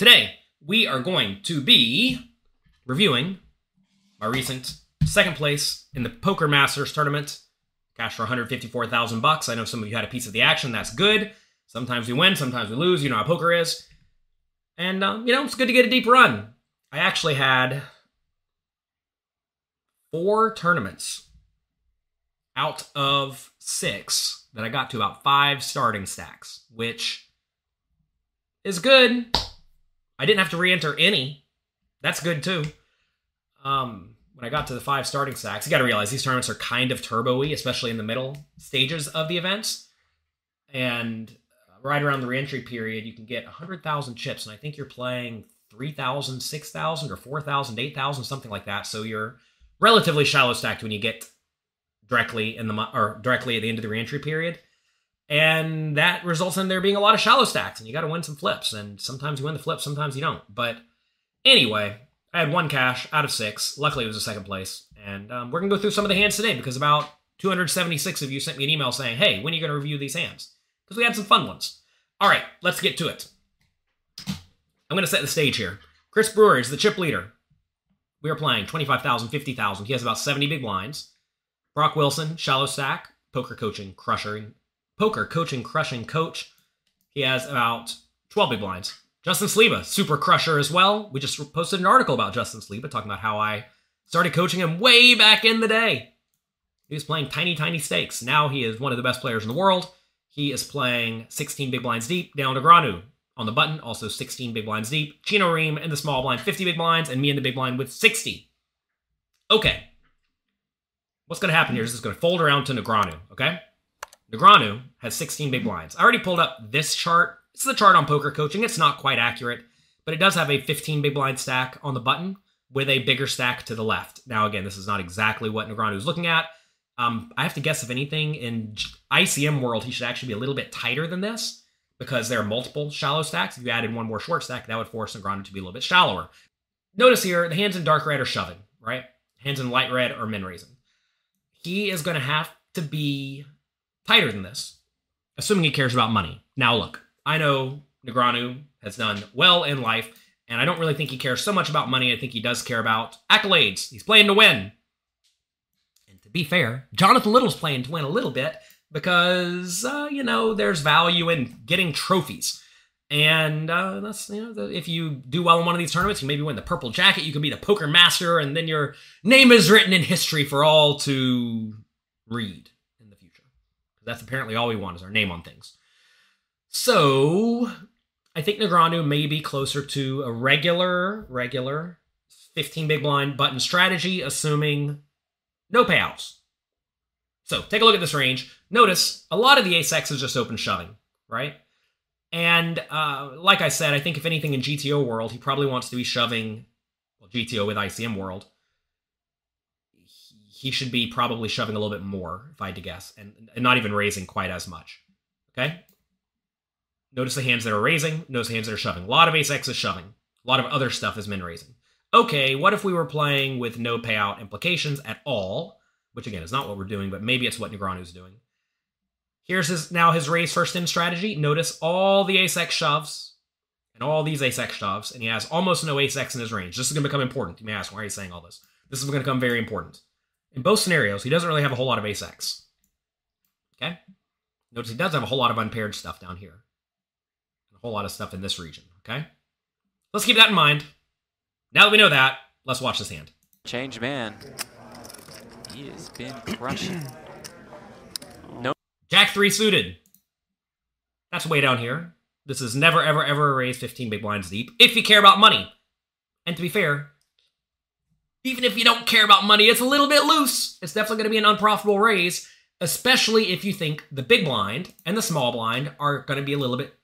Today, we are going to be reviewing my recent second place in the Poker Masters tournament. Cash for 154,000 bucks. I know some of you had a piece of the action. That's good. Sometimes we win, sometimes we lose. You know how poker is. And, um, you know, it's good to get a deep run. I actually had four tournaments out of six that I got to about five starting stacks, which is good. I didn't have to re-enter any. That's good too. Um, when I got to the five starting stacks, you got to realize these tournaments are kind of turbo-y, especially in the middle stages of the events. And right around the re-entry period, you can get 100,000 chips, and I think you're playing 3,000, 6,000, or 4,000, 8,000, something like that. So you're relatively shallow stacked when you get directly in the or directly at the end of the re-entry period. And that results in there being a lot of shallow stacks, and you got to win some flips. And sometimes you win the flips, sometimes you don't. But anyway, I had one cash out of six. Luckily, it was a second place. And um, we're going to go through some of the hands today because about 276 of you sent me an email saying, hey, when are you going to review these hands? Because we had some fun ones. All right, let's get to it. I'm going to set the stage here. Chris Brewer is the chip leader. We are playing 25,000, 50,000. He has about 70 big blinds. Brock Wilson, shallow stack, poker coaching, crushing, poker coaching, crushing coach. He has about 12 big blinds. Justin Saliba, super crusher as well. We just posted an article about Justin Saliba talking about how I started coaching him way back in the day. He was playing tiny, tiny stakes. Now he is one of the best players in the world. He is playing 16 big blinds deep. Daniel Negreanu on the button, also 16 big blinds deep. Chino Rheem in the small blind, 50 big blinds, and me in the big blind with 60. Okay. What's going to happen here is this going to fold around to Negreanu, okay? Negreanu has 16 big blinds. I already pulled up this chart. It's the chart on poker coaching. It's not quite accurate, but it does have a 15 big blind stack on the button with a bigger stack to the left. Now, again, this is not exactly what Negreanu is looking at. Um, I have to guess, if anything, in ICM world, he should actually be a little bit tighter than this because there are multiple shallow stacks. If you added one more short stack, that would force Negreanu to be a little bit shallower. Notice here, the hands in dark red are shoving, right? Hands in light red are min raising. He is going to have to be tighter than this, assuming he cares about money. Now, look, I know Negreanu has done well in life, and I don't really think he cares so much about money. I think he does care about accolades. He's playing to win. And to be fair, Jonathan Little's playing to win a little bit because, uh, you know, there's value in getting trophies. And uh, that's, you know, the, if you do well in one of these tournaments, you maybe win the purple jacket, you can be the poker master, and then your name is written in history for all to read. That's apparently all we want is our name on things. So I think Negreanu may be closer to a regular, regular 15 big blind button strategy, assuming no payouts. So take a look at this range. Notice a lot of the ace X is just open shoving, right? And uh, like I said, I think if anything in GTO world, he probably wants to be shoving, well, GTO with ICM world. He should be probably shoving a little bit more, if I had to guess, and, and not even raising quite as much. Okay? Notice the hands that are raising, notice the hands that are shoving. A lot of ace X is shoving. A lot of other stuff is min raising. Okay, what if we were playing with no payout implications at all? Which again is not what we're doing, but maybe it's what Negreanu's doing. Here's his now his raise first in strategy. Notice all the ace X shoves and all these ace X shoves, and he has almost no ace X in his range. This is going to become important. You may ask, why are you saying all this? This is going to become very important. In both scenarios, he doesn't really have a whole lot of ace X. Okay? Notice he does have a whole lot of unpaired stuff down here. And a whole lot of stuff in this region. Okay? Let's keep that in mind. Now that we know that, let's watch this hand. Change man. He has been crushing. No. Jack 3 suited. That's way down here. This is never, ever, ever a raise 15 big blinds deep if you care about money. And to be fair, even if you don't care about money, it's a little bit loose. It's definitely going to be an unprofitable raise, especially if you think the big blind and the small blind are going to be a little bit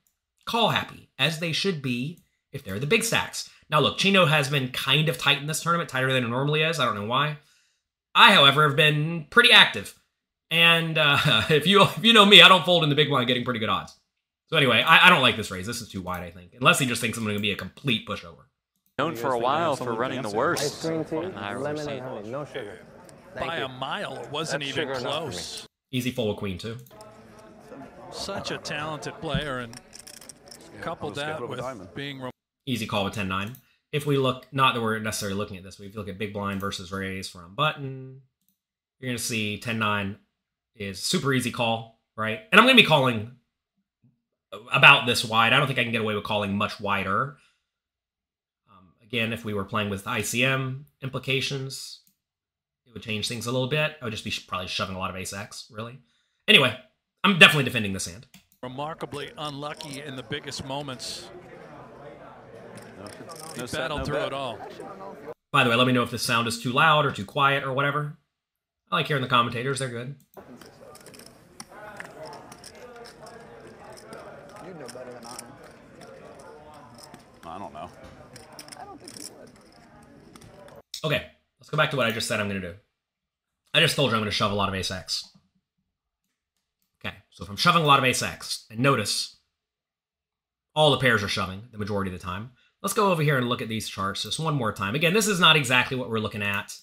call happy, as they should be if they're the big stacks. Now, look, Chino has been kind of tight in this tournament, tighter than it normally is. I don't know why. I, however, have been pretty active. And uh, if you if you know me, I don't fold in the big blind getting pretty good odds. So anyway, I, I don't like this raise. This is too wide, I think. Unless he just thinks I'm going to be a complete pushover. Known for a while for running the worst. Ice green tea, in the high roller lemon and honey, no sugar. Thank by you. a mile. It wasn't That's even sugar enough for me. close. Easy fold with queen, too. Such a talented player, and couple that with being easy call with 10-9. If we look, not that we're necessarily looking at this, but if you look at big blind versus raise from button, you're going to see 10-9 is super easy call, right? And I'm going to be calling about this wide. I don't think I can get away with calling much wider. Again, if we were playing with ICM implications, it would change things a little bit. I would just be probably shoving a lot of ace X, really. Anyway, I'm definitely defending this hand. Remarkably unlucky in the biggest moments. No, He no set, battled no through bet. it all. By the way, let me know if the sound is too loud or too quiet or whatever. I like hearing the commentators, they're good. You know better than I. I don't know. I don't think you would. Okay, let's go back to what I just said I'm going to do. I just told you I'm going to shove a lot of ace X. Okay, so if I'm shoving a lot of ace X, and notice all the pairs are shoving the majority of the time. Let's go over here and look at these charts just one more time. Again, this is not exactly what we're looking at,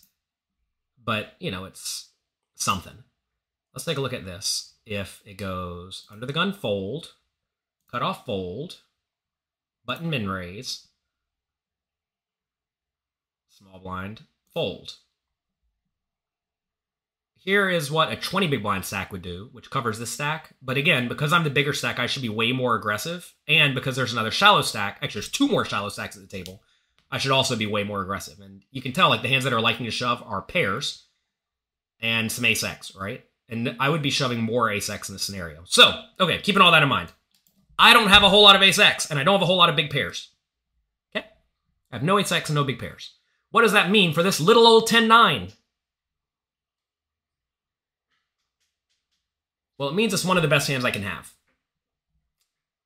but you know, it's something. Let's take a look at this. If it goes under the gun fold, cut off fold, button min raise, small blind, fold. Here is what a 20 big blind stack would do, which covers this stack. But again, because I'm the bigger stack, I should be way more aggressive. And because there's another shallow stack, actually there's two more shallow stacks at the table, I should also be way more aggressive. And you can tell like the hands that are liking to shove are pairs and some ace X, right? And I would be shoving more ace X in this scenario. So, okay, keeping all that in mind. I don't have a whole lot of ace X, and I don't have a whole lot of big pairs. Okay? I have no ace X and no big pairs. What does that mean for this little old 10-9? Well, it means it's one of the best hands I can have.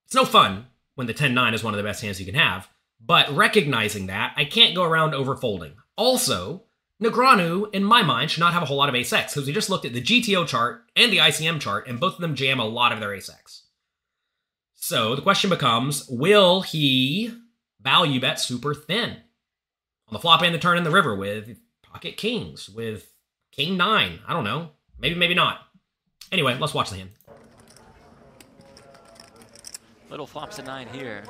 It's no fun when the 10-9 is one of the best hands you can have, but recognizing that, I can't go around overfolding. Also, Negreanu, in my mind, should not have a whole lot of ace X, because we just looked at the GTO chart and the ICM chart, and both of them jam a lot of their ace X. So the question becomes, will he value bet super thin? On the flop and the turn in the river with pocket kings, with king nine. I don't know. Maybe, maybe not. Anyway, let's watch the hand. Little flops a nine here.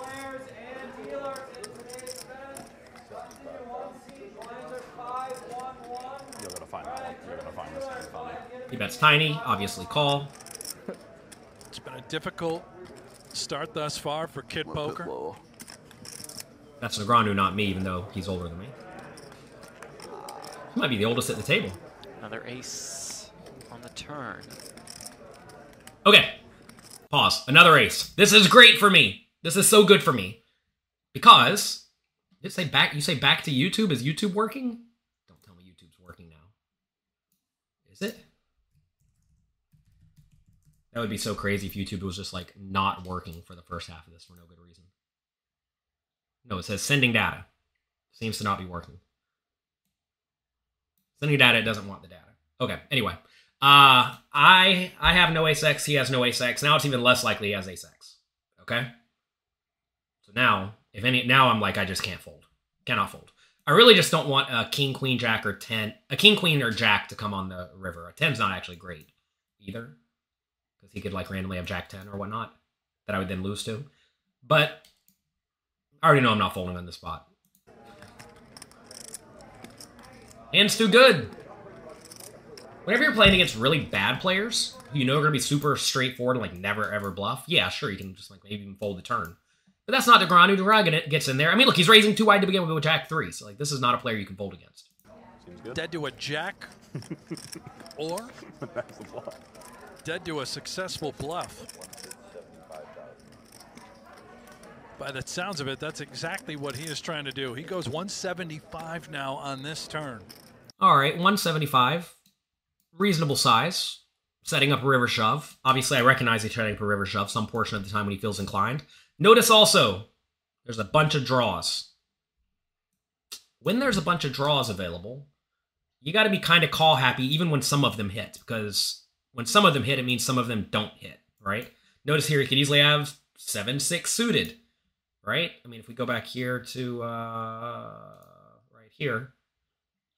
You're gonna find that one. You're gonna find this one. He bets tiny, obviously call. It's been a difficult start thus far for Kid Poker. Whoa. That's Negreanu, not me, even though he's older than me. He might be the oldest at the table. Another ace on the turn. Okay. Pause. Another ace. This is great for me. This is so good for me. Because you say back you say back to YouTube? Is YouTube working? Don't tell me YouTube's working now. Is it? That would be so crazy if YouTube was just like not working for the first half of this for no good reason. No, it says sending data. Seems to not be working. Sending data, it doesn't want the data. Okay, anyway. Uh I I have no ace X. He has no ace X. Now it's even less likely he has ace X. Okay? So now, if any now I'm like I just can't fold. Cannot fold. I really just don't want a king, queen, jack, or ten a king, queen, or jack to come on the river. A ten's not actually great either. Because he could like randomly have jack ten or whatnot that I would then lose to. But I already know I'm not folding on this spot. Hand's too good. Whenever you're playing against really bad players, who you know are going to be super straightforward and like never ever bluff, yeah, sure, you can just like maybe even fold the turn. But that's not Negreanu. Negreanu gets in there. I mean, look, he's raising too wide to begin with with Jack 3, so like this is not a player you can fold against. Seems good. Dead to a jack or That's the plot. dead to a successful bluff. By the sounds of it, that's exactly what he is trying to do. He goes 175 now on this turn. All right, 175. Reasonable size. Setting up a river shove. Obviously, I recognize he's setting up a river shove some portion of the time when he feels inclined. Notice also, there's a bunch of draws. When there's a bunch of draws available, you got to be kind of call happy even when some of them hit, because when some of them hit, it means some of them don't hit, right? Notice here, he could easily have 7 6 suited, right? I mean, if we go back here to uh, right here,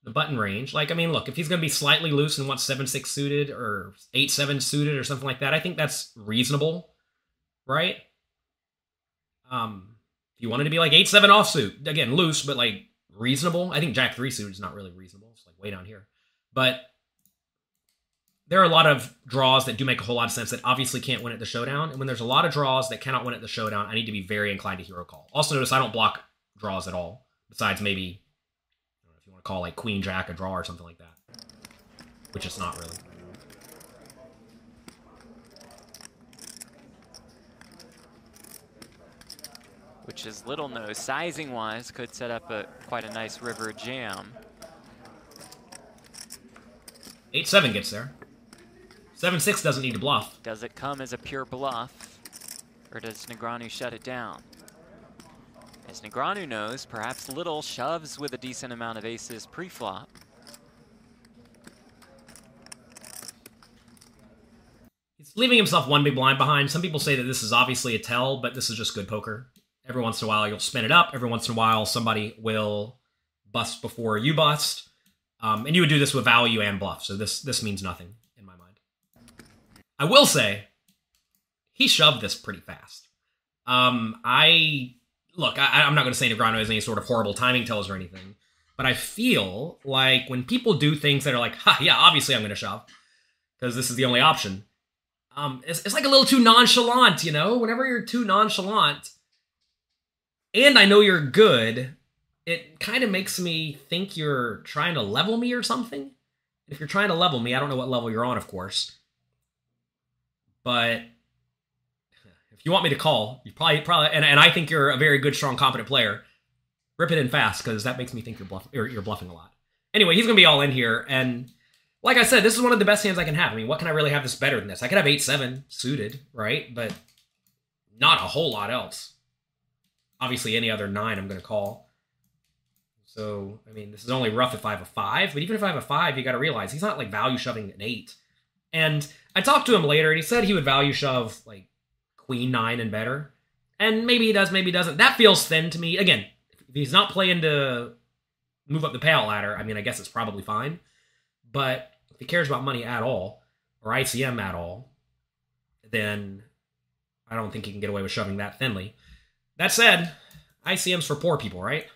the button range. Like, I mean, look, if he's going to be slightly loose and wants 7 6 suited or 8 7 suited or something like that, I think that's reasonable, right? Um, If you wanted to be like 8 7 offsuit, again, loose, but like reasonable. I think Jack 3 suit is not really reasonable. It's like way down here. But there are a lot of draws that do make a whole lot of sense that obviously can't win at the showdown. And when there's a lot of draws that cannot win at the showdown, I need to be very inclined to hero call. Also, notice I don't block draws at all, besides maybe, I don't know if you want to call like Queen Jack a draw or something like that, which it's not really. Which is little known. Sizing wise, could set up a quite a nice river jam. 8 7 gets there. 7 6 doesn't need to bluff. Does it come as a pure bluff? Or does Negreanu shut it down? As Negreanu knows, perhaps Little shoves with a decent amount of aces pre-flop. He's leaving himself one big blind behind. Some people say that this is obviously a tell, but this is just good poker. Every once in a while, you'll spin it up. Every once in a while, somebody will bust before you bust. Um, and you would do this with value and bluff, so this this means nothing in my mind. I will say, he shoved this pretty fast. Um, I look, I, I'm not going to say Negreanu has any sort of horrible timing tells or anything, but I feel like when people do things that are like, ha, yeah, obviously I'm going to shove because this is the only option. Um, it's, it's like a little too nonchalant, you know. Whenever you're too nonchalant, and I know you're good, it kind of makes me think you're trying to level me or something. If you're trying to level me, I don't know what level you're on, of course. But if you want me to call, you probably probably and, and I think you're a very good, strong, competent player. Rip it in fast because that makes me think you're bluffing. You're, bluffing a lot. Anyway, he's gonna be all in here, and like I said, this is one of the best hands I can have. I mean, what can I really have this better than this? I could have eight seven suited, right? But not a whole lot else. Obviously, any other nine I'm gonna call. So, I mean, this is only rough if I have a five, but even if I have a five, you got to realize he's not like value shoving an eight. And I talked to him later, and he said he would value shove like queen nine and better. And maybe he does, maybe he doesn't. That feels thin to me. Again, if he's not playing to move up the payout ladder, I mean, I guess it's probably fine. But if he cares about money at all, or ICM at all, then I don't think he can get away with shoving that thinly. That said, ICM's for poor people, right?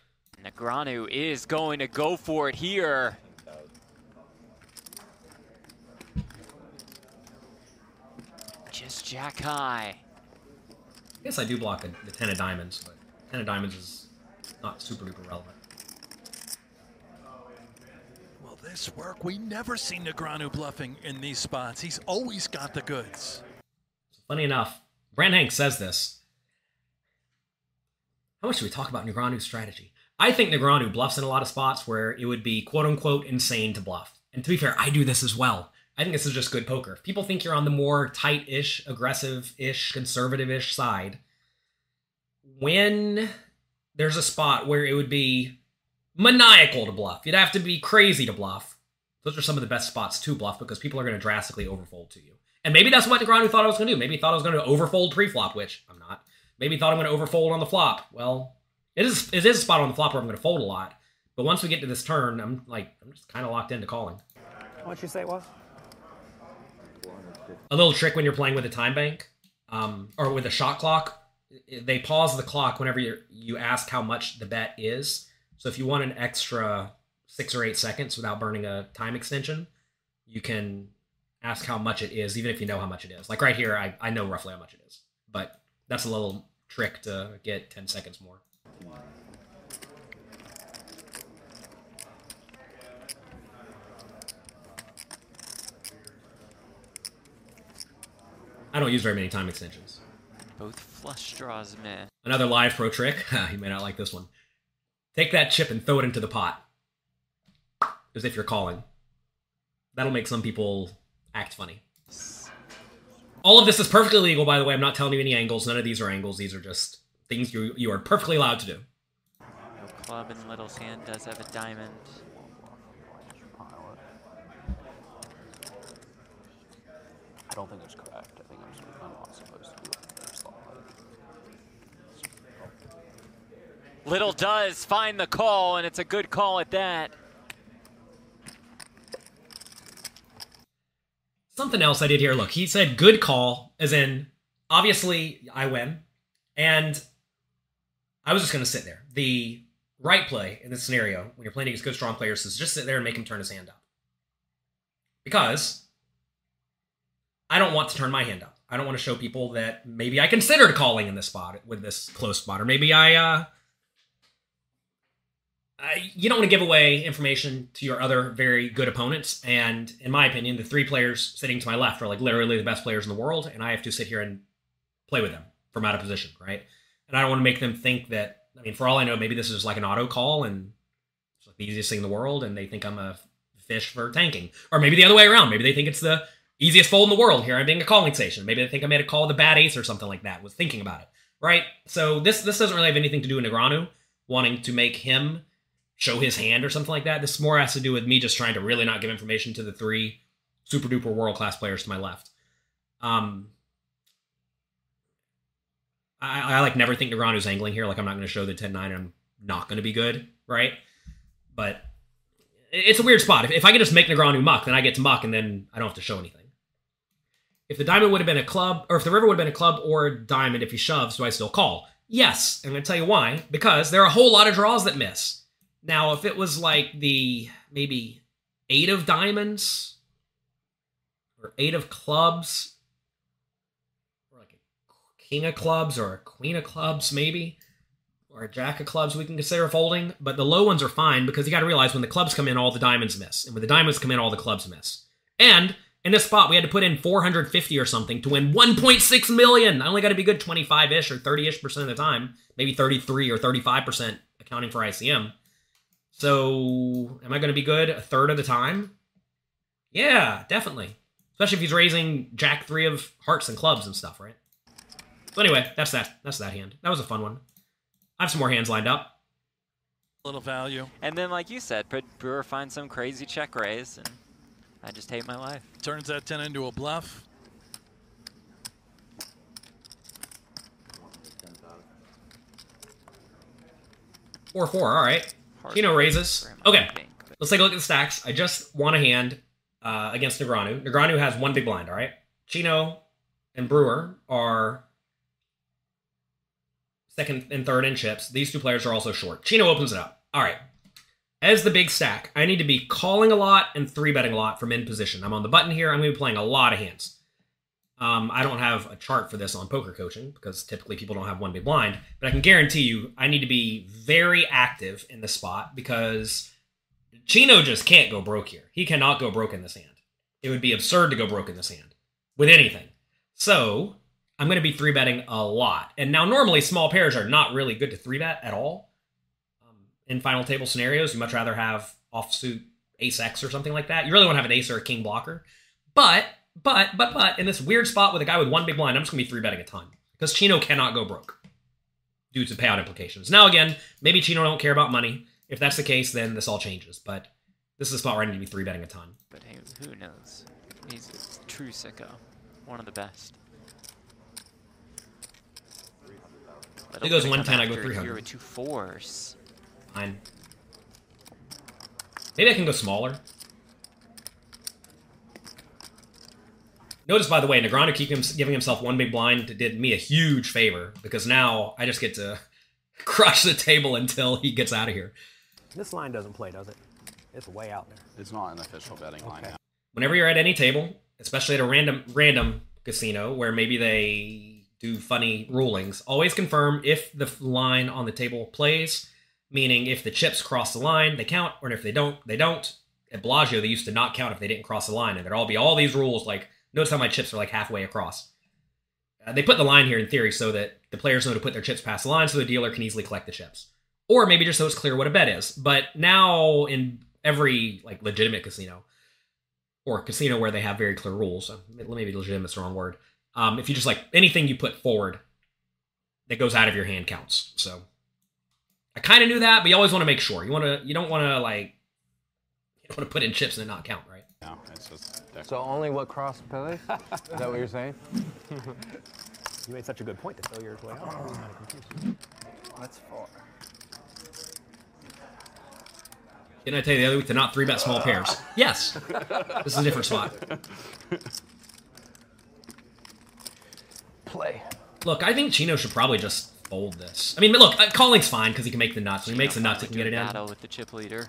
Negreanu is going to go for it here. Just jack high. I guess I do block the, the ten of diamonds, but ten of diamonds is not super duper relevant. Will this work? We never see Negreanu bluffing in these spots. He's always got the goods. Funny enough, Brent Hanks says this. How much do we talk about Negreanu's strategy? I think Negreanu bluffs in a lot of spots where it would be quote unquote insane to bluff. And to be fair, I do this as well. I think this is just good poker. If people think you're on the more tight ish, aggressive ish, conservative ish side, when there's a spot where it would be maniacal to bluff, you'd have to be crazy to bluff. Those are some of the best spots to bluff because people are going to drastically overfold to you. And maybe that's what Negreanu thought I was going to do. Maybe he thought I was going to overfold pre-flop, which I'm not. Maybe he thought I'm going to overfold on the flop. Well, it is it is a spot on the flop where I'm going to fold a lot. But once we get to this turn, I'm like I'm just kind of locked into calling. What'd you say it was? A little trick when you're playing with a time bank, um, or with a shot clock. They pause the clock whenever you you ask how much the bet is. So if you want an extra six or eight seconds without burning a time extension, you can ask how much it is, even if you know how much it is. Like right here, I, I know roughly how much it is, but that's a little trick to get 10 seconds more. I don't use very many time extensions. Both flush draws meh. Another live pro trick. you may not like this one. Take that chip and throw it into the pot. As if you're calling. That'll make some people act funny. All of this is perfectly legal, by the way. I'm not telling you any angles. None of these are angles. These are just things you you are perfectly allowed to do. No club in Little's hand does have a diamond. I don't think it's correct. I think I'm, I'm not supposed to do it. First thought. Little does find the call, and it's a good call at that. Something else I did here. Look, he said good call, as in obviously I win, and I was just going to sit there. The right play in this scenario, when you're playing against good, strong players, is just sit there and make him turn his hand up. Because I don't want to turn my hand up. I don't want to show people that maybe I considered calling in this spot with this close spot, or maybe I, uh, You don't want to give away information to your other very good opponents. And in my opinion, the three players sitting to my left are like literally the best players in the world, and I have to sit here and play with them from out of position, right? And I don't want to make them think that. I mean, for all I know, maybe this is like an auto call and it's like the easiest thing in the world, and they think I'm a fish for tanking, or maybe the other way around. Maybe they think it's the easiest fold in the world. Here I'm being a calling station. Maybe they think I made a call with a bad ace or something like that. Was thinking about it, right? So this this doesn't really have anything to do with Negreanu wanting to make him show his hand or something like that. This more has to do with me just trying to really not give information to the three super duper world class players to my left. Um, I, I like never think Negreanu's angling here. Like I'm not going to show the 10 9 I'm not going to be good, right? But it's a weird spot. If, if I can just make Negreanu muck, then I get to muck and then I don't have to show anything. If the diamond would have been a club, or if the river would have been a club or a diamond, if he shoves, do I still call? Yes. I'm going to tell you why. Because there are a whole lot of draws that miss. Now, if it was like the maybe eight of diamonds or eight of clubs, or like a king of clubs or a queen of clubs, maybe, or a jack of clubs, we can consider folding. But the low ones are fine because you got to realize when the clubs come in, all the diamonds miss, and when the diamonds come in, all the clubs miss. And in this spot, we had to put in 450 or something to win 1.6 million. I only got to be good 25 ish or 30 ish percent of the time, maybe 33 or 35 percent accounting for ICM. So, am I going to be good a third of the time? Yeah, definitely. Especially if he's raising Jack three of hearts and clubs and stuff, right? So anyway, that's that. That's that hand. That was a fun one. I have some more hands lined up. Little value. And then, like you said, Brewer finds some crazy check raise, and I just hate my life. Turns that 10 into a bluff. Four four. All right. Chino raises. for him, I Okay. Let's take a look at the stacks. I just won a hand uh, against Negreanu. Negreanu has one big blind, all right? Chino and Brewer are second and third in chips. These two players are also short. Chino opens it up. All right. As the big stack, I need to be calling a lot and three betting a lot from in position. I'm on the button here. I'm going to be playing a lot of hands. Um, I don't have a chart for this on poker coaching because typically people don't have one big blind, but I can guarantee you I need to be very active in the spot because Chino just can't go broke here. He cannot go broke in this hand. It would be absurd to go broke in this hand with anything. So I'm going to be three betting a lot. And now, normally, small pairs are not really good to three bet at all. Um, in final table scenarios, you much rather have offsuit ace X or something like that. You really want to have an ace or a king blocker. But, but, but, but, in this weird spot with a guy with one big blind, I'm just going to be three betting a ton because Chino cannot go broke due to payout implications. Now, again, maybe Chino don't care about money. If that's the case, then this all changes. But this is a spot where I need to be three betting a ton. But hey, who knows? He's a true sicko. One of the best. He goes 110, I go after 300. Here with two fours. Fine. Maybe I can go smaller. Notice, by the way, Negreanu keep him, giving himself one big blind did me a huge favor because now I just get to crush the table until he gets out of here. This line doesn't play, does it? It's way out there. It's not an official betting line now. Whenever you're at any table, especially at a random random casino where maybe they do funny rulings, always confirm if the line on the table plays. Meaning, if the chips cross the line, they count, or if they don't, they don't. At Bellagio, they used to not count if they didn't cross the line, and there'd all be all these rules. Like, notice how my chips are like halfway across. Uh, they put the line here in theory so that the players know to put their chips past the line, so the dealer can easily collect the chips, or maybe just so it's clear what a bet is. But now, in every like legitimate casino, or casino where they have very clear rules, uh, maybe legitimate's the wrong word. Um, if you just like anything you put forward that goes out of your hand counts. So I kind of knew that, but you always want to make sure. You want to, you don't want to like, you don't want to put in chips and not count, right? No, just So only what cross plays? Is that what you're saying? You made such a good point to throw yours way out. I'm kinda confused. That's far. Didn't I tell you the other week to not three bet small pairs? Yes. This is a different spot. Play. Look, I think Chino should probably just fold this. I mean, look, uh, calling's fine because he can make the nuts. When he makes the nuts, he can get it in. Battle with the chip leader,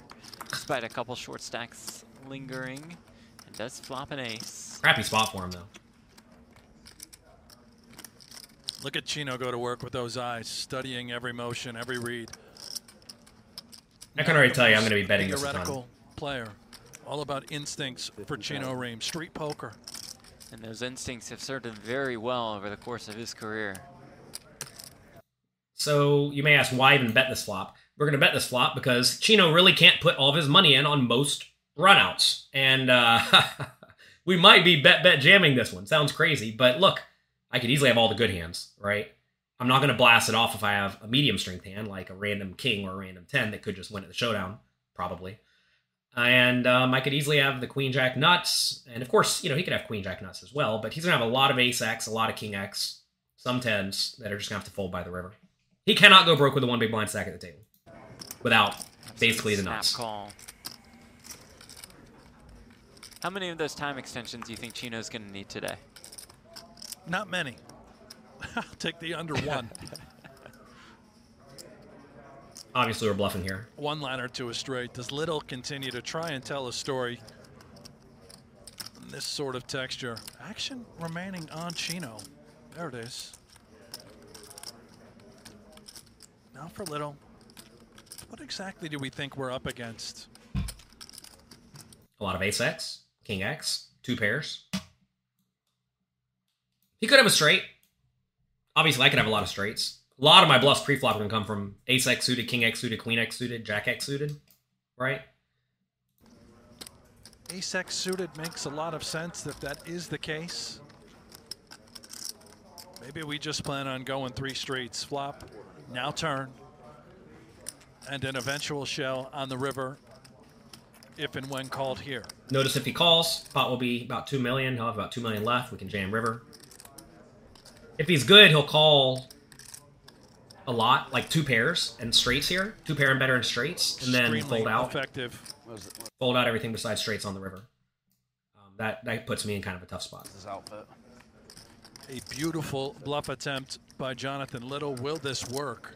despite a couple short stacks lingering, and does flop an ace. Crappy spot for him though. Look at Chino go to work with those eyes, studying every motion, every read. I can already tell you I'm going to be betting this a ton. Theoretical player. All about instincts for Chino Rheem. Street poker. And those instincts have served him very well over the course of his career. So you may ask why even bet this flop. We're going to bet this flop because Chino really can't put all of his money in on most runouts, and uh, we might be bet bet jamming this one. Sounds crazy, but look, I could easily have all the good hands, right? I'm not going to blast it off if I have a medium strength hand like a random king or a random ten that could just win at the showdown, probably. And um, I could easily have the queen jack nuts, and of course, you know he could have queen jack nuts as well. But he's gonna have a lot of ace x, a lot of king x, some tens that are just gonna have to fold by the river. He cannot go broke with a one big blind stack at the table without basically the nuts. call. How many of those time extensions do you think Chino's going to need today? Not many. I'll take the under one. Obviously, we're bluffing here. one liner to a straight. Does Little continue to try and tell a story in this sort of texture? Action remaining on Chino. There it is. Now for Little. What exactly do we think we're up against? A lot of ace x, king x, two pairs. He could have a straight. Obviously, I could have a lot of straights. A lot of my bluffs pre-flop can come from ace x suited, king x suited, queen x suited, jack x suited, right? Ace X suited makes a lot of sense if that is the case. Maybe we just plan on going three straights. Flop, now turn, and an eventual shell on the river if and when called here. Notice if he calls, pot will be about 2 million. He'll have about 2 million left. We can jam river. If he's good, he'll call a lot, like two pairs and straights here. Two pair and better and straights, and then Extremely fold out. Effective. What is it? What Fold out everything besides straights on the river. Um, that, that puts me in kind of a tough spot. is this outfit? A beautiful bluff attempt by Jonathan Little. Will this work?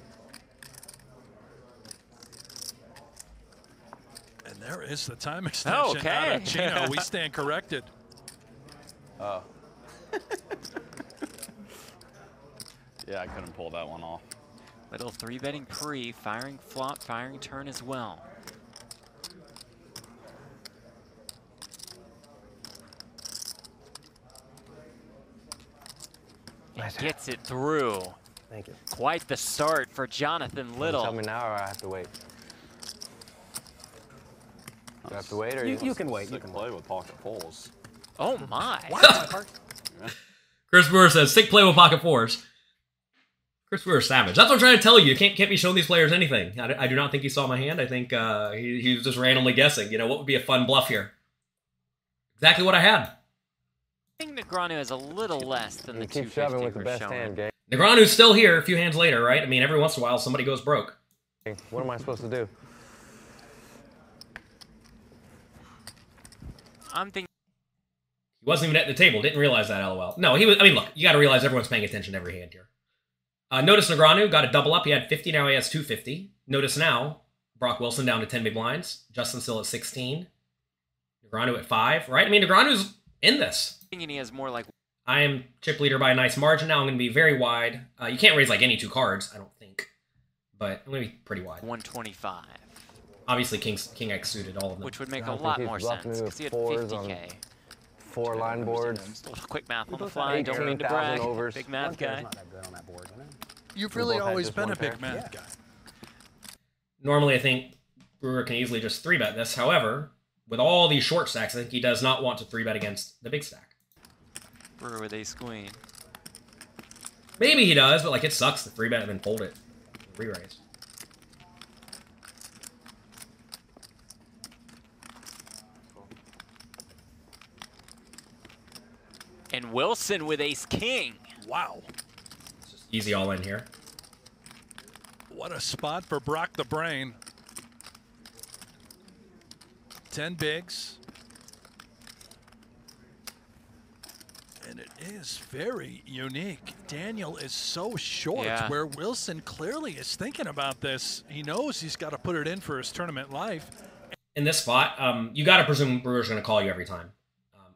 There is the time extension out Okay. of Chino. we stand corrected. Oh. yeah, I couldn't pull that one off. Little three betting pre, firing flop, firing turn as well. And Nice. gets it through. Thank you. Quite the start for Jonathan Little. Tell Little. me now, or I have to wait. Do I have to wait, or You, you can wait. You can play wait. with pocket fours. Oh my. Chris Brewer says, sick play with pocket fours. Chris Brewer is savage. That's what I'm trying to tell you. You can't, can't be showing these players anything. I, I do not think he saw my hand. I think uh, he, he was just randomly guessing. You know, what would be a fun bluff here? Exactly what I had. I think Negreanu is a little less than You the keep 250 shoving with the we're best showing. hand, gang. Negreanu's still here a few hands later, right? I mean, every once in a while somebody goes broke. What am I supposed to do? I'm thinking He wasn't even at the table. Didn't realize that, lol. No, he was. I mean, look, you got to realize everyone's paying attention to every hand here. Uh, notice Negreanu got a double up. He had 50, now he has 250. Notice now, Brock Wilson down to 10 big blinds. Justin still at 16. Negreanu at 5, right? I mean, Negreanu's in this. thinking he has more like I am chip leader by a nice margin now. I'm going to be very wide. Uh, you can't raise like any two cards, I don't think. But I'm going to be pretty wide. 125, Obviously, King, King X suited, all of them. which would make I a think lot more sense me because he had with fours on 50k. Four line boards. Just quick math on the both fly. Don't mean to 18,000 brag. overs. Big math guy. that good on that board, you know? You've really always been a big pair. math Yeah. guy. Normally, I think Brewer can easily just three bet this. However, with all these short stacks, I think he does not want to three bet against the big stack. Brewer with ace queen. Maybe he does, but like it sucks to three bet and then fold it, re raise. And Wilson with ace king. Wow. Easy all in here. What a spot for Brock the Brain. 10 bigs. And And it is very unique. Daniel is so short, Yeah. where Wilson clearly is thinking about this. He knows he's got to put it in for his tournament life. in this spot, um, you got to presume Brewer's going to call you every time,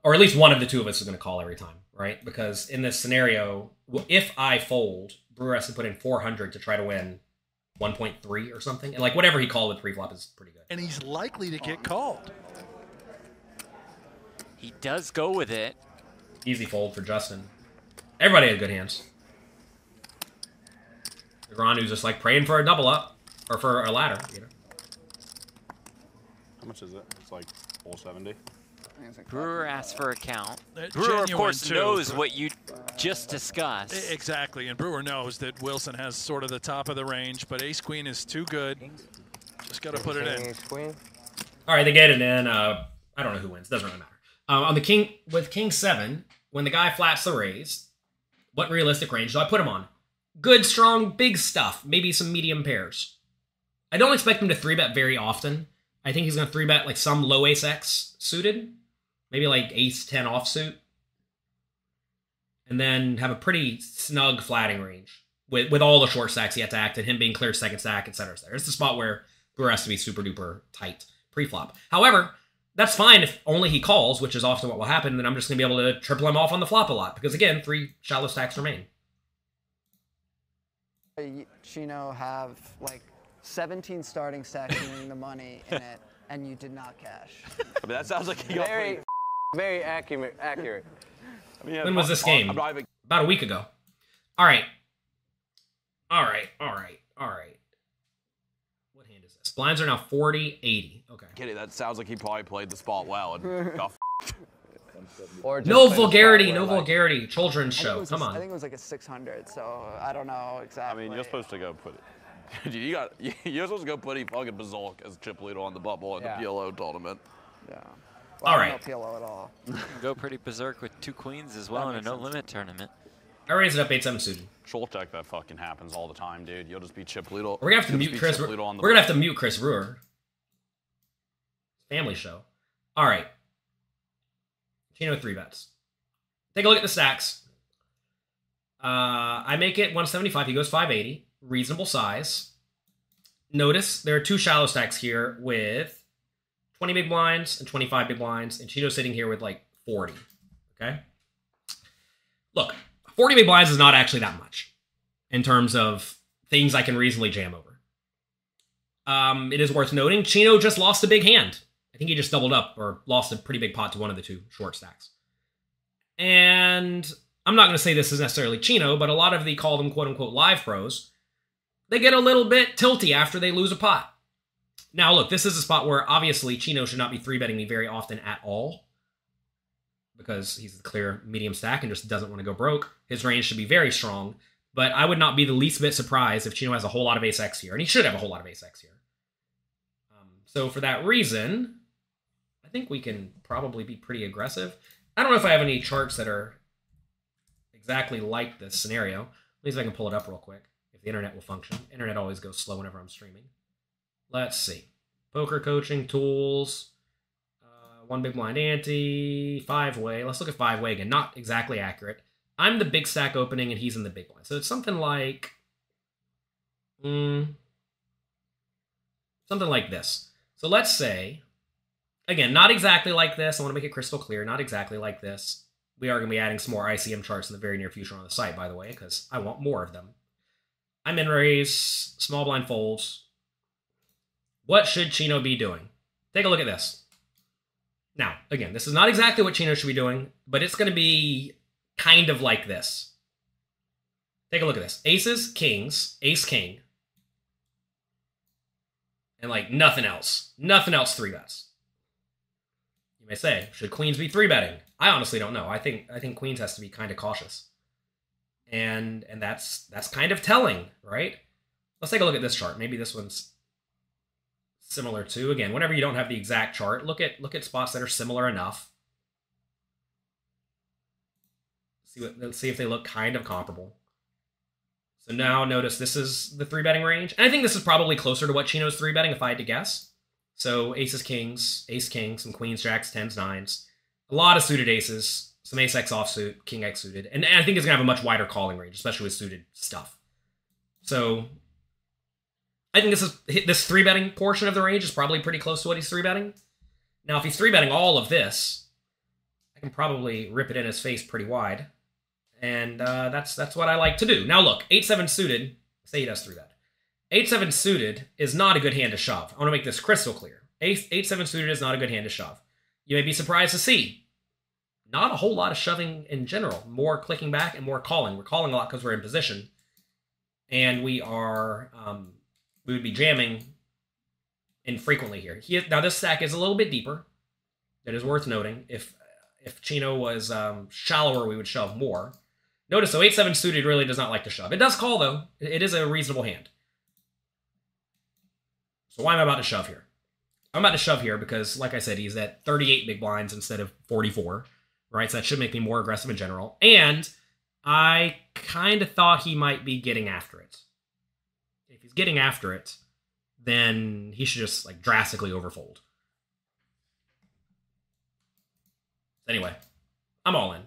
or at least one of the two of us is going to call every time, right? Because in this scenario, if I fold, Brewer has to put in 400 to try to win 1.3 or something, and like whatever he called with pre-flop is pretty good. And he's likely to get called. He does go with it. Easy fold for Justin. Everybody had good hands. Negreanu's just like praying for a double up or for a ladder, you know. How much is it? It's like 470. Brewer asks for a count. Uh, Brewer, of course, too. knows what you just discussed. Exactly, and Brewer knows that Wilson has sort of the top of the range, but Ace Queen is too good. Just got to put it in. Ace Queen. All right, they get it in. Uh, I don't know who wins. Doesn't really matter. Um, on the king with king seven, when the guy flats the raise, what realistic range do I put him on? Good, strong, big stuff. Maybe some medium pairs. I don't expect him to three bet very often. I think he's going to three bet like some low ace x suited, maybe like ace ten offsuit, and then have a pretty snug flatting range with with all the short stacks he had to act and him being clear second stack, et cetera, et cetera. It's the spot where Brewer has to be super duper tight pre-flop. However, that's fine if only he calls, which is often what will happen. Then I'm just going to be able to triple him off on the flop a lot because again, three shallow stacks remain. y- Chino have like 17 starting stacks winning the money in it, and you did not cash. I mean, that sounds like he got Very, pretty- very accurate. Accurate. I mean, yeah, When was this game? Even About a week ago. All right, all right, all right, all right. What hand is this? Blinds are now 40, 80. Okay. kidding. That sounds like he probably played the spot well and got Or No play the spot vulgarity, no like, vulgarity. Children's I think it show. Come a- on. I think it was like a 600, so I don't know exactly. I mean, you're supposed to go put it. Dude, you got. You're supposed to go put a fucking Bazalk as chip leader on the bubble in Yeah. the PLO tournament. Yeah. All I right. PLO at all. Go pretty berserk with two queens as well in a no sense. limit tournament. I raised it up 8 7 suited. Short deck that fucking happens all the time, dude. You'll just be chip leader. We're gonna have to you'll mute Chris. chip We're leader on the gonna have to mute Chris Brewer. Family show. All right. Chino three bets. Take a look at the stacks. Uh, I make it 175. He goes 580. Reasonable size. Notice there are two shallow stacks here with 20 big blinds and 25 big blinds, and Chino's sitting here with like 40. Okay. Look, 40 big blinds is not actually that much in terms of things I can reasonably jam over. Um, it is worth noting Chino just lost a big hand. I think he just doubled up or lost a pretty big pot to one of the two short stacks. And I'm not going to say this is necessarily Chino, but a lot of the call them quote unquote live pros, they get a little bit tilty after they lose a pot. Now, look, this is a spot where obviously Chino should not be three betting me very often at all because he's the clear medium stack and just doesn't want to go broke. His range should be very strong, but I would not be the least bit surprised if Chino has a whole lot of ace X here, and he should have a whole lot of ace X here. Um, so for that reason, I think we can probably be pretty aggressive. I don't know if I have any charts that are exactly like this scenario. At least I can pull it up real quick if the internet will function. Internet always goes slow whenever I'm streaming. Let's see. Poker coaching tools. Uh, one big blind ante. Five way. Let's look at five way again. Not exactly accurate. I'm the big stack opening and he's in the big blind. So it's something like. Mm, something like this. So let's say, again, not exactly like this. I want to make it crystal clear. Not exactly like this. We are going to be adding some more ICM charts in the very near future on the site, by the way, because I want more of them. I'm in raise, small blind folds. What should Chino be doing? Take a look at this. Now, again, this is not exactly what Chino should be doing, but it's going to be kind of like this. Take a look at this. Aces, kings, ace, king. And like nothing else. Nothing else three bets. You may say, should queens be three betting? I honestly don't know. I think I think queens has to be kind of cautious. And and that's that's kind of telling, right? Let's take a look at this chart. Maybe this one's similar to again, whenever you don't have the exact chart, look at look at spots that are similar enough. See what let's see if they look kind of comparable. So now notice this is the three betting range. And I think this is probably closer to what Chino's three betting if I had to guess. So aces, kings, ace, king, some queens, jacks, tens, nines. A lot of suited aces. some ace X offsuit, king X suited, and, and I think it's gonna have a much wider calling range, especially with suited stuff. So I think this is this three betting portion of the range is probably pretty close to what he's three betting. Now, if he's three betting all of this, I can probably rip it in his face pretty wide, and uh, that's that's what I like to do. Now, look, eight seven suited. Say he does three bet. Eight seven suited is not a good hand to shove. I want to make this crystal clear. Eight eight seven suited is not a good hand to shove. You may be surprised to see not a whole lot of shoving in general. More clicking back and more calling. We're calling a lot because we're in position, and we are um, we would be jamming infrequently here. He, now this stack is a little bit deeper. That is worth noting. If if Chino was um, shallower, we would shove more. Notice though, eight seven suited really does not like to shove. It does call though. It is a reasonable hand. So why am I about to shove here? I'm about to shove here because, like I said, he's at 38 big blinds instead of 44, right? So that should make me more aggressive in general. And I kind of thought he might be getting after it. Getting after it, then he should just like drastically overfold. Anyway, I'm all in.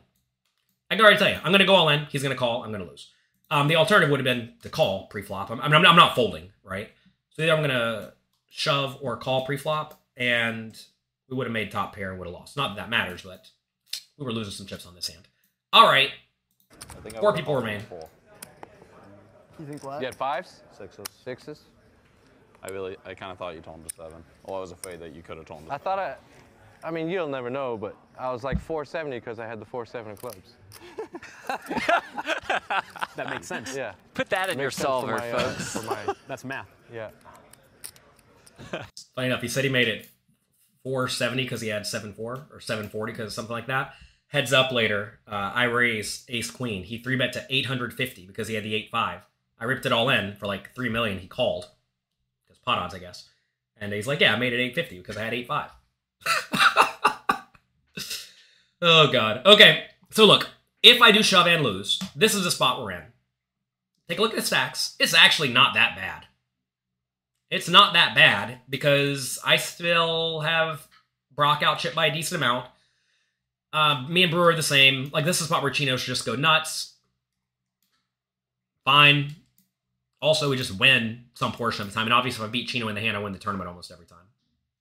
I can already tell you, I'm going to go all in. He's going to call. I'm going to lose. Um, the alternative would have been to call pre-flop. I'm, I'm, I'm not folding, right? So either I'm going to shove or call pre-flop, and we would have made top pair and would have lost. Not that that matters, but we were losing some chips on this hand. All right, I think Four people remain. four. You think what? You had fives? Sixes. Sixes? I really, I kind of thought you told him to seven. Well, I was afraid that you could have told him to I thought I, I mean, you'll never know, but I was like 470 because I had the 470 clubs. That makes sense. Yeah. Put that in your Makes for solver, my, uh, folks. for my, That's math. yeah. Funny enough, he said he made it 470 because he had 74 or 740 because something like that. Heads up later, uh, I raised ace queen. He three bet to 850 because he had the 8 5. I ripped it all in for like 3 million. He called because pot odds, I guess. And he's like, Yeah, I made it 850 because I had 8 5. oh, God. Okay, so look, if I do shove and lose, this is the spot we're in. Take a look at the stacks. It's actually not that bad it's not that bad because I still have Brock out chip by a decent amount. Uh, me and Brewer are the same. Like this is a spot where Chino should just go nuts. Fine. Also, we just win some portion of the time, and obviously, if I beat Chino in the hand, I win the tournament almost every time.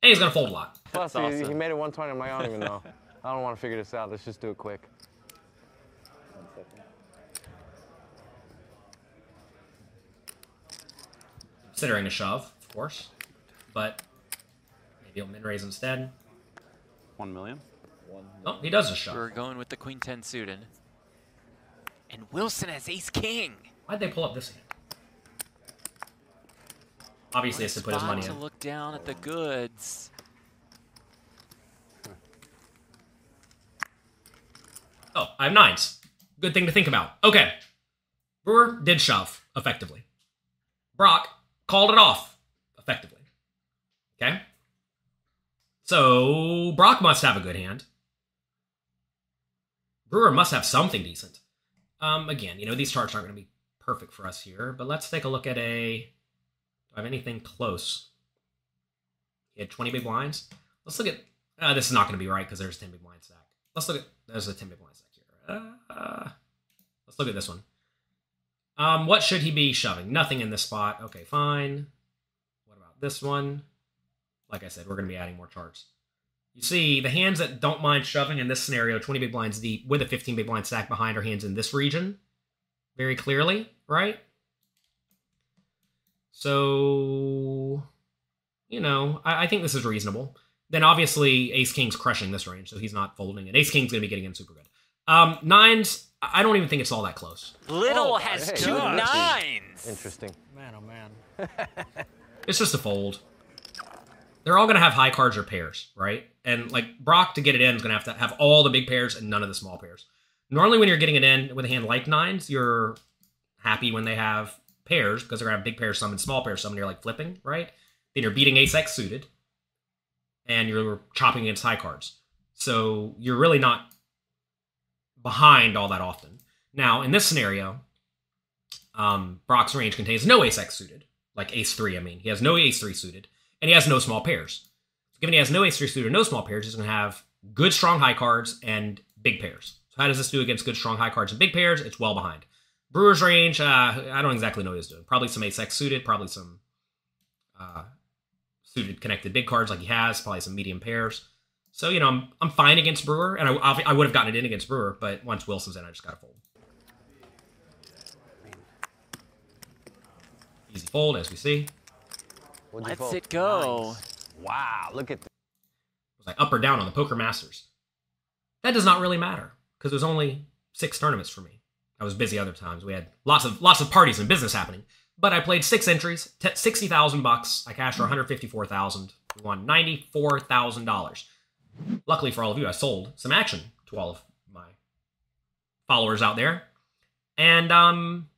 And he's gonna fold a lot. Plus, That's he, he made it 120. I'm like, I don't even though I don't want to figure this out. Let's just do it quick. Considering a shove, of course, but maybe he'll min raise instead. One million. Oh, he does a shove. We're going with the queen 10 suited. And Wilson has ace king. Why'd they pull up this hand? Obviously, has to put his money to in. look down at the goods. Oh, I have nines. Good thing to think about. Okay. Brewer did shove effectively. Brock called it off effectively. Okay. So Brock must have a good hand. Brewer must have something decent. Um, again, you know, these charts aren't going to be perfect for us here, but let's take a look at a. I have anything close? He had 20 big blinds. Let's look at. Uh, this is not going to be right because there's 10 big blind stack. Let's look at. There's a 10 big blind stack here. Uh, let's look at this one. Um, what should he be shoving? Nothing in this spot. Okay, fine. What about this one? Like I said, we're going to be adding more charts. You see, the hands that don't mind shoving in this scenario, 20 big blinds deep, with a 15 big blind stack behind, are hands in this region. Very clearly, right? So, you know, I, I think this is reasonable. Then obviously, Ace King's crushing this range, so he's not folding it. Ace King's going to be getting in super good. Um, nines, I I don't even think it's all that close. Little Oh, has hey, two good. nines. Interesting. Man, oh man. It's just a fold. They're all going to have high cards or pairs, right? And like Brock to get it in is going to have to have all the big pairs and none of the small pairs. Normally, when you're getting it in with a hand like nines, you're happy when they have pairs because they're to have big pairs, some and small pairs, some and you're like flipping, right? Then you're beating ace X suited and you're chopping against high cards. So you're really not behind all that often. Now, in this scenario, um, Brock's range contains no ace X suited, like ace three. I mean, he has no ace three suited, and he has no small pairs. Given he has no ace three suited, and no small pairs, he's to have good strong high cards and big pairs. So how does this do against good, strong, high cards and big pairs? It's well behind. Brewer's range, uh, I don't exactly know what he's doing. Probably some ace X suited, probably some uh, suited connected big cards like he has, probably some medium pairs. So you know, I'm I'm fine against Brewer, and I I would have gotten it in against Brewer, but once Wilson's in, I just gotta fold. Easy fold, as we see. Let's fold? it go. Nice. Wow, look at Was I up or down on the Poker Masters? That does not really matter because there's only six tournaments for me. I was busy other times. We had lots of lots of parties and business happening. But I played six entries, t- sixty thousand bucks. I cashed for one hundred fifty-four thousand. We won ninety-four thousand dollars. Luckily for all of you, I sold some action to all of my followers out there, and um,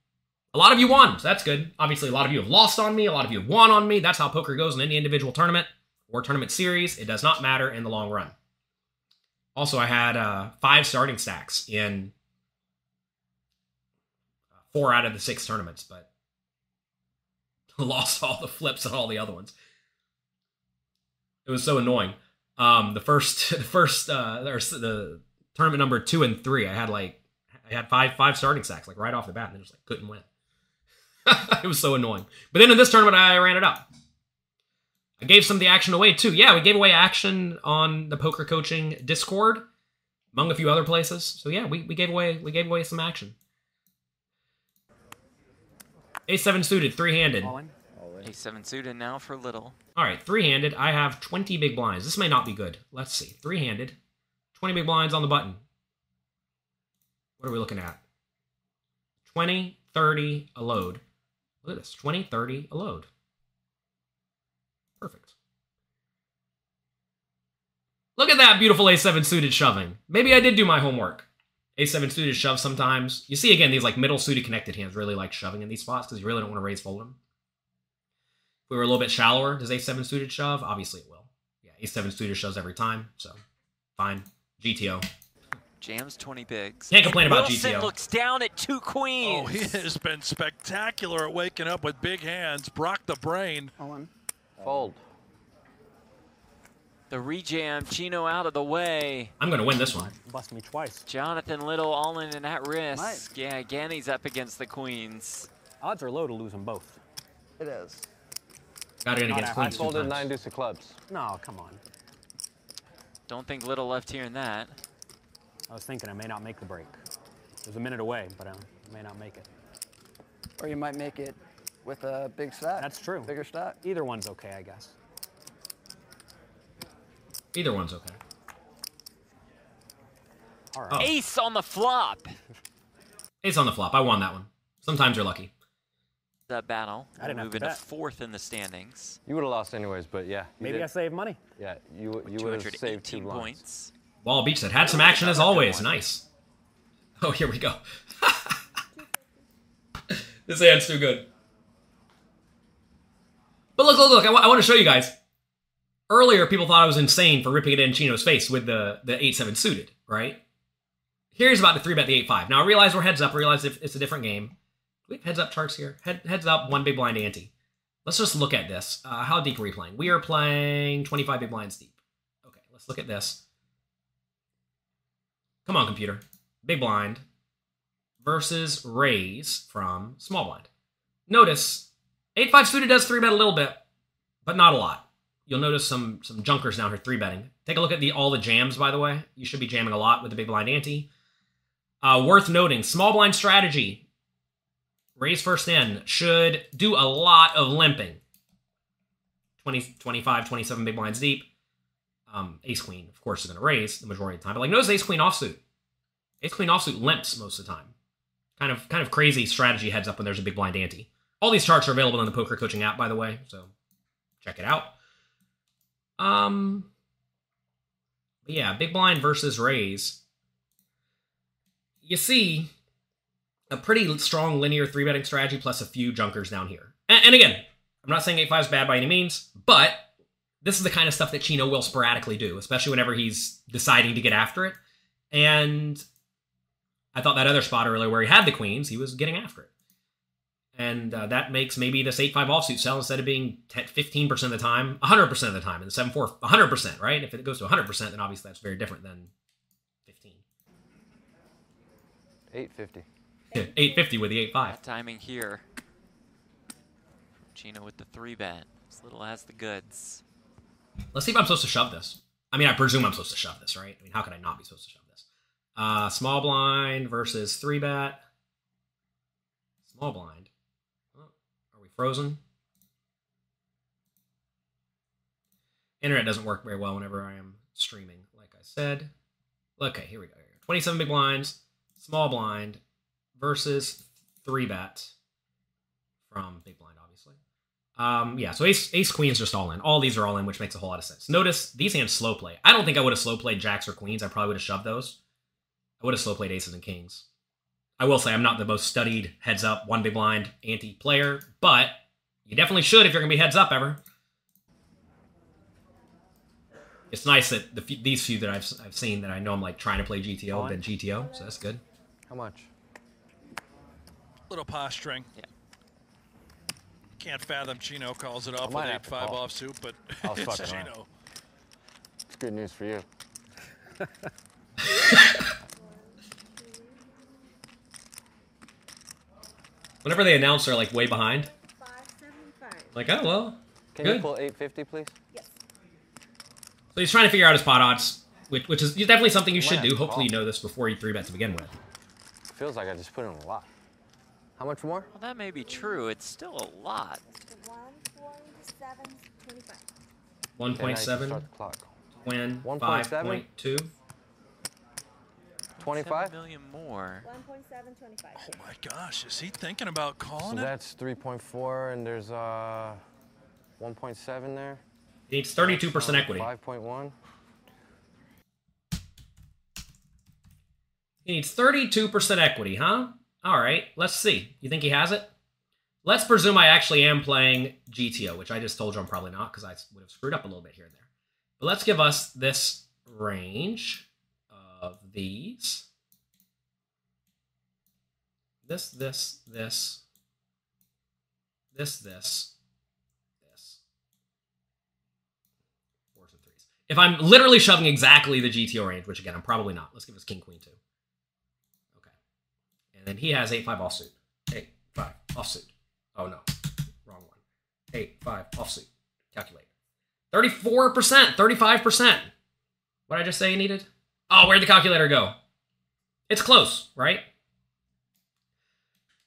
a lot of you won. So that's good. Obviously, a lot of you have lost on me. A lot of you have won on me. That's how poker goes in any individual tournament or tournament series. It does not matter in the long run. Also, I had uh, five starting stacks in four out of the six tournaments, but lost all the flips on all the other ones. It was so annoying. Um, the first, the first, uh, or the tournament number two and three, I had like, I had five, five starting sacks like right off the bat, and I just like couldn't win. it was so annoying. But then in this tournament, I ran it up. I gave some of the action away too. Yeah, we gave away action on the poker coaching Discord, among a few other places. So yeah, we, we gave away we gave away some action. A7 suited, three handed. A7 suited now for little. All right, three handed. I have 20 big blinds. This may not be good. Let's see. Three handed, 20 big blinds on the button. What are we looking at? 20, 30, a load. Look at this 20, 30, a load. Perfect. Look at that beautiful A7 suited shoving. Maybe I did do my homework. A7 suited shove sometimes. You see again, these like middle suited connected hands really like shoving in these spots because you really don't want to raise fold them. If we were a little bit shallower, does A7 suited shove? Obviously it will. Yeah, A7 suited shoves every time, so fine. GTO. Jams 20 bigs. Can't complain about Wilson GTO. looks down at two queens. Oh, he has been spectacular at waking up with big hands. Brock the brain. All in. fold. The rejam, Chino out of the way. I'm going to win this one. Bust me twice. Jonathan Little all in and at risk. Might. Yeah, again he's up against the queens. Odds are low to lose them both. It is. Got it in Not against a high queens two Folded times. nine deuce of clubs. No, come on. Don't think Little left here in that. I was thinking I may not make the break. It was a minute away, but I may not make it. Or you might make it with a big stack. That's true. Bigger stack. Either one's okay, I guess. Either one's okay. All oh. right. Oh. Ace on the flop. Ace on the flop. I won that one. Sometimes you're lucky. That battle. I didn't have move to into bet. fourth in the standings. You would have lost anyways, but yeah. Maybe did. I saved money. Yeah, you you would have saved two 218 blinds. points. Wall Beach said, had some action as always. Nice. Oh, here we go. this hand's too good. But look, look, look. I want to show you guys. Earlier, people thought I was insane for ripping it in Chino's face with the, the 8-7 suited, right? Here's about the 3-bet the 8-5. Now, I realize we're heads up. I realize if it's a different game. Do we have heads up charts here? Head, heads up, one big blind ante. Let's just look at this. Uh, how deep are we playing? We are playing 25 big blinds deep. Okay, let's look at this. Come on, computer. Big blind versus raise from small blind. Notice 8-5 suited does 3-bet a little bit, but not a lot. You'll notice some some junkers down here 3-betting. Take a look at the all the jams, by the way. You should be jamming a lot with the big blind ante. Uh, worth noting, small blind strategy. Raise first in should do a lot of limping. 20, 25, 27 big blinds deep. Um, ace queen, of course, is going to raise the majority of the time. But like, notice ace queen offsuit. Ace queen offsuit limps most of the time. Kind of kind of crazy strategy heads up when there's a big blind ante. All these charts are available in the poker coaching app, by the way, so check it out. Um, yeah, big blind versus raise. You see a pretty strong linear three betting strategy plus a few junkers down here. And, and again, I'm not saying 8-5 is bad by any means, but this is the kind of stuff that Chino will sporadically do, especially whenever he's deciding to get after it. And I thought that other spot earlier where he had the queens, he was getting after it. And uh, that makes maybe this 8 5 offsuit sell instead of being 10, 15% of the time, 100% of the time. And the 7 4, 100%, right? If it goes to 100%, then obviously that's very different than 15. 850. 850 with the 8 5. Timing here. Chino with the three bet. As little has the goods. Let's see if I'm supposed to shove this. I mean, I presume I'm supposed to shove this, right? I mean, how could I not be supposed to shove this? Uh, small blind versus three bet. Small blind. Frozen? Internet doesn't work very well whenever I am streaming, like I said. Okay, here we go. 27 big blinds, small blind versus three bet from big blind, obviously. Um, yeah, so ace, ace queen's just all in. All these are all in, which makes a whole lot of sense. Notice these hands slow play. I don't think I would have slow played jacks or queens. I probably would have shoved those. I would have slow played aces and kings. I will say I'm not the most studied heads up one big blind ante player, but you definitely should if you're gonna be heads up ever. It's nice that the few, these few that I've I've seen that I know I'm like trying to play GTO have been GTO, so that's good. How much? Little posturing. Yeah. Can't fathom Chino calls it off with have 8 5 call. offsuit, but I was it's. Chino. It's good news for you. Whenever they announce they're like way behind. Like, oh well. Can good. you pull 850, please? Yes. So he's trying to figure out his pot odds, which, which is definitely something you should do. Hopefully you know this before you three bet to begin with. Feels like I just put in a lot. How much more? Well, that may be true. It's still a lot. 1.7, 25. One point seven. Five point two. 7 million more. One point seven twenty-five. Oh my gosh, is he thinking about So calling it? that's 3.4, and there's uh 1.7 there. He needs thirty-two percent equity. 5.1. He needs thirty-two percent equity, huh? All right, let's see. You think he has it? Let's presume I actually am playing GTO, which I just told you I'm probably not because I would have screwed up a little bit here and there. But let's give us this range of these. This, this, this, this, this, this. Fours and threes. If I'm literally shoving exactly the GTO range, which again, I'm probably not. Let's give us King Queen 2. Okay. And then he has 8 5 offsuit. 8 5 offsuit. Oh no. Wrong one. 8 5 offsuit. Calculate. 34%, 35%. What did I just say you needed? Oh, where'd the calculator go? It's close, right?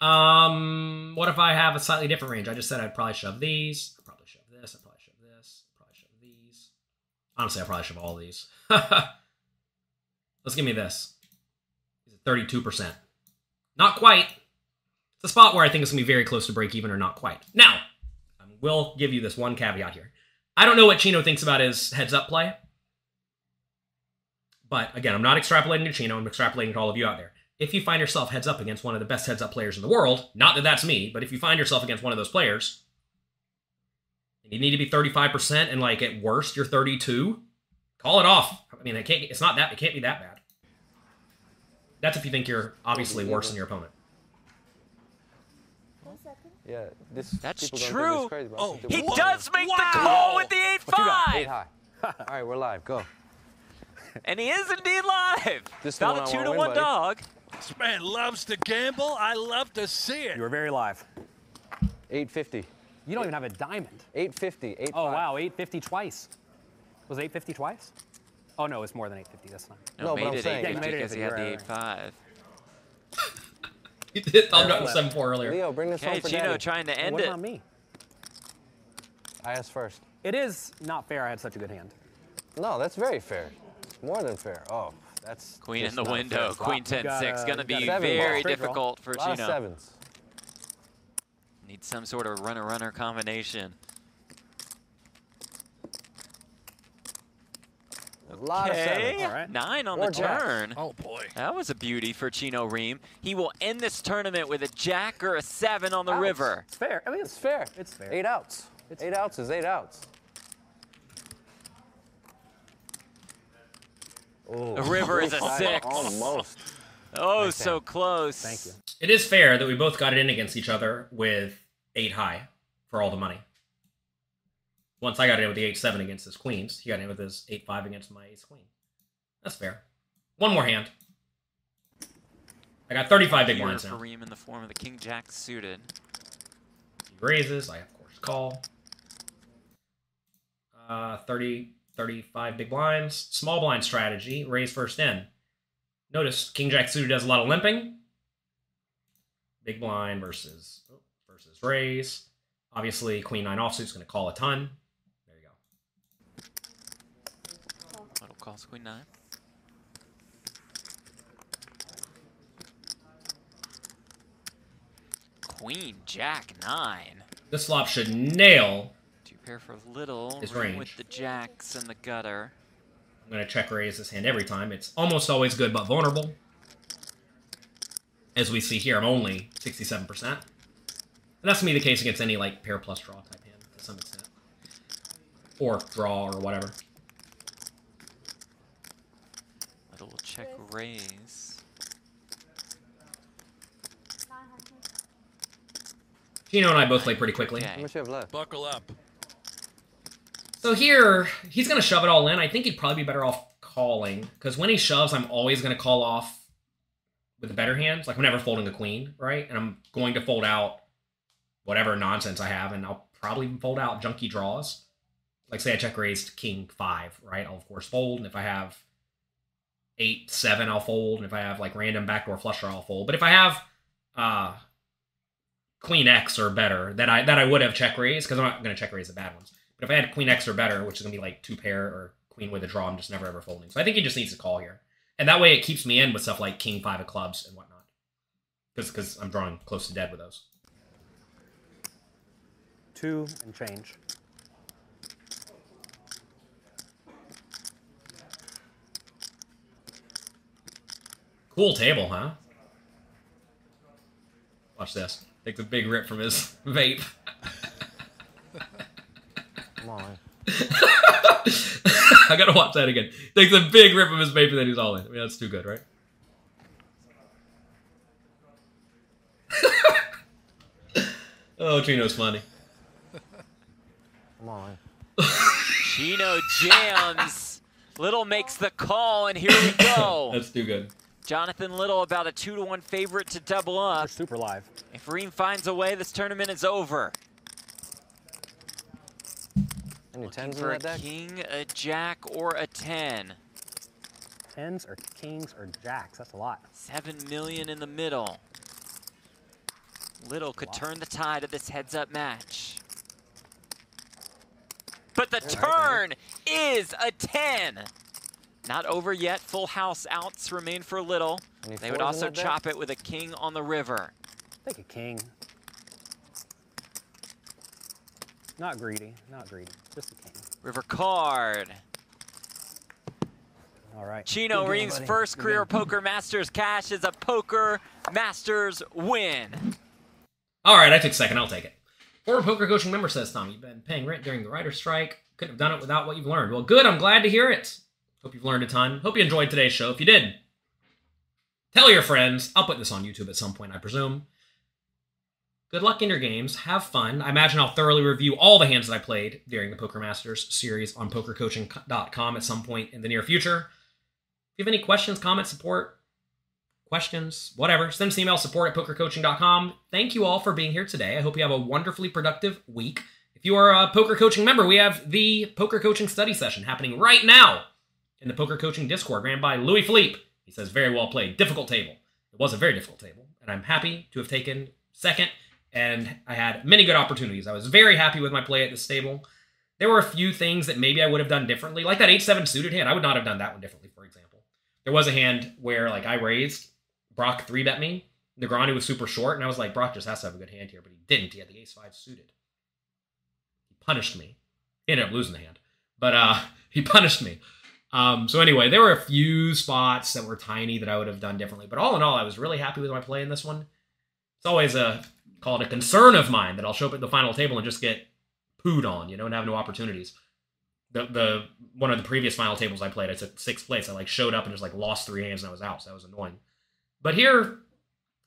Um, what if I have a slightly different range? I just said I'd probably shove these. I'd probably shove this. I'd probably shove this. I'd probably shove these. Honestly, I'd probably shove all these. Let's give me this. Thirty-two percent. Not quite. It's a spot where I think it's gonna be very close to break even or not quite. Now, I will give you this one caveat here. I don't know what Chino thinks about his heads up play. But again, I'm not extrapolating to Chino, I'm extrapolating to all of you out there. If you find yourself heads up against one of the best heads up players in the world, not that that's me, but if you find yourself against one of those players, and you need to be 35%, and like at worst you're 32, call it off. I mean, it can't, it's not that, it can't be that bad. That's if you think you're obviously worse than your opponent. One second. Yeah, this. That's people gonna true. Oh, think this crazy, Oh, He does make the call with the 8 What you got? 5. Eight high. All right, we're live. Go. And he is indeed live. This is the About one a I 2 wanna to win, 1 buddy. dog. This man loves to gamble. I love to see it. You were very live. 850. You don't even have a diamond. 850. 8 Oh, wow, 850 twice. Was 850 twice? Oh, no, it's more than 850 this time. No, No, but I'm it saying- Yeah, you 850 made it because he had the 8 850, 5. You did thumb up 7 4 earlier. Leo, bring this Okay, home for Chino daddy. trying to Hey, end what it. about me? I asked first. It is not fair I had such a good hand. No, that's very fair. More than fair. Oh, that's. Queen in the window. fair. Queen 10 got 6. a- Gonna be got a seven very ball. Difficult for A Chino. sevens. Need some sort of runner runner combination. A lot of Okay, sevens. All right. nine on Or the jacks. turn. Oh boy. That was a beauty for Chino Rheem. He will end this tournament with a jack or a seven on the Outs. river. It's fair. I mean, It's fair. It's fair. Eight outs. eight outs is eight outs. Oh, The river is a six. Almost. Oh, so close. Thank you. It is fair that we both got it in against each other with 8 high for all the money. Once I got it in with the 8 7 against his queens, he got in with his 8 5 against my ace queen. That's fair. One more hand. I got 35 big Here blinds now. Rheem in the form of the king jack suited. He raises. I of course call. Uh, 30, 35 big blinds. Small blind strategy. Raise first in. Notice King Jack suited does a lot of limping. Big blind versus oh, versus raise. Obviously, Queen Nine offsuit is going to call a ton. There you go. Little calls queen nine. Queen jack nine. This flop should nail. Two pair for little. His range. with the jacks and the gutter. I'm going to check raise this hand every time. It's almost always good but vulnerable. As we see here, I'm only 67%. And that's going to be the case against any like pair plus draw type hand to some extent. Or draw or whatever. Little will check raise. Nine hundred. Chino and I both play pretty quickly. How much you have left? Buckle up. So here, he's going to shove it all in. I think he'd probably be better off calling. Because when he shoves, I'm always going to call off with the better hands. Like whenever folding a queen, right? And I'm going to fold out whatever nonsense I have. And I'll probably fold out junky draws. Like say I check raised king five, right? I'll of course fold. And if I have eight, seven, I'll fold. And if I have like random backdoor flusher, I'll fold. But if I have uh queen X or better, that I that I would have check raised, because I'm not going to check raise the bad ones. But if I had queen X or better, which is gonna be like two pair or queen with a draw, I'm just never ever folding. So I think he just needs to call here, and that way it keeps me in with stuff like king five of clubs and whatnot, because because I'm drawing close to dead with those. Two and change. Cool table, huh? Watch this. Takes a big rip from his vape. Come. I gotta watch that again. Takes a big rip of his vape and then he's all in. I mean, that's too good, right? oh, Chino's funny. Come on. Chino jams. Little makes the call, and here we go. That's too good. Jonathan Little about a two to one favorite to double We're up. super live. If Rheem finds a way, this tournament is over. Any Looking tens for a deck? king, a jack, or a ten. Tens or kings or jacks. That's a lot. Seven million in the middle. Little could turn the tide of this heads-up match. But the turn is a 10. Not over yet. Full house outs remain for Little. They would also chop it with a king on the river. Take a king. Not greedy. Not greedy. Just a king. River card. All right. Chino Good game, Reeves' buddy. first Good career game. Poker Masters cash is a Poker Masters win. All right, I took second. I'll take it. Former poker coaching member says, Tom, you've been paying rent during the writer's strike. Couldn't have done it without what you've learned. Well, good. I'm glad to hear it. Hope you've learned a ton. Hope you enjoyed today's show. If you did, tell your friends. I'll put this on YouTube at some point, I presume. Good luck in your games. Have fun. I imagine I'll thoroughly review all the hands that I played during the Poker Masters series on pokercoaching.com at some point in the near future. If you have any questions, comments, support, questions, whatever, send us an email support at pokercoaching.com. Thank you all for being here today. I hope you have a wonderfully productive week. If you are a poker coaching member, we have the poker coaching study session happening right now in the poker coaching Discord, ran by Louis Philippe. He says, very well played. Difficult table. It was a very difficult table, and I'm happy to have taken second, and I had many good opportunities. I was very happy with my play at this table. There were a few things that maybe I would have done differently, like that 8 7 suited hand. I would not have done that one differently, for example. There was a hand where, like, I raised, Brock 3 bet me. Negreanu was super short, and I was like, Brock just has to have a good hand here, but he didn't. He had the ace 5 suited. He punished me. He ended up losing the hand, but uh, he punished me. Um, so anyway, there were a few spots that were tiny that I would have done differently, but all in all, I was really happy with my play in this one. It's always a call it a concern of mine that I'll show up at the final table and just get pooed on, you know, and have no opportunities. The the one of the previous final tables I played, I took sixth place. I like showed up and just like lost three hands and I was out, so that was annoying. But here,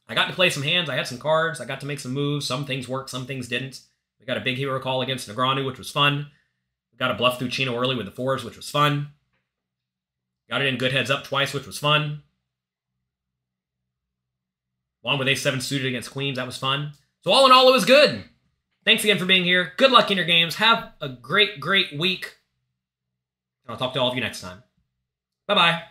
I got to play some hands. I had some cards. I got to make some moves. Some things worked, some things didn't. We got a big hero call against Negreanu, which was fun. We got a bluff through Chino early with the fours, which was fun. Got it in good heads up twice, which was fun. Along with a seven suited against queens, that was fun. So all in all, it was good. Thanks again for being here. Good luck in your games. Have a great, great week. And I'll talk to all of you next time. Bye bye.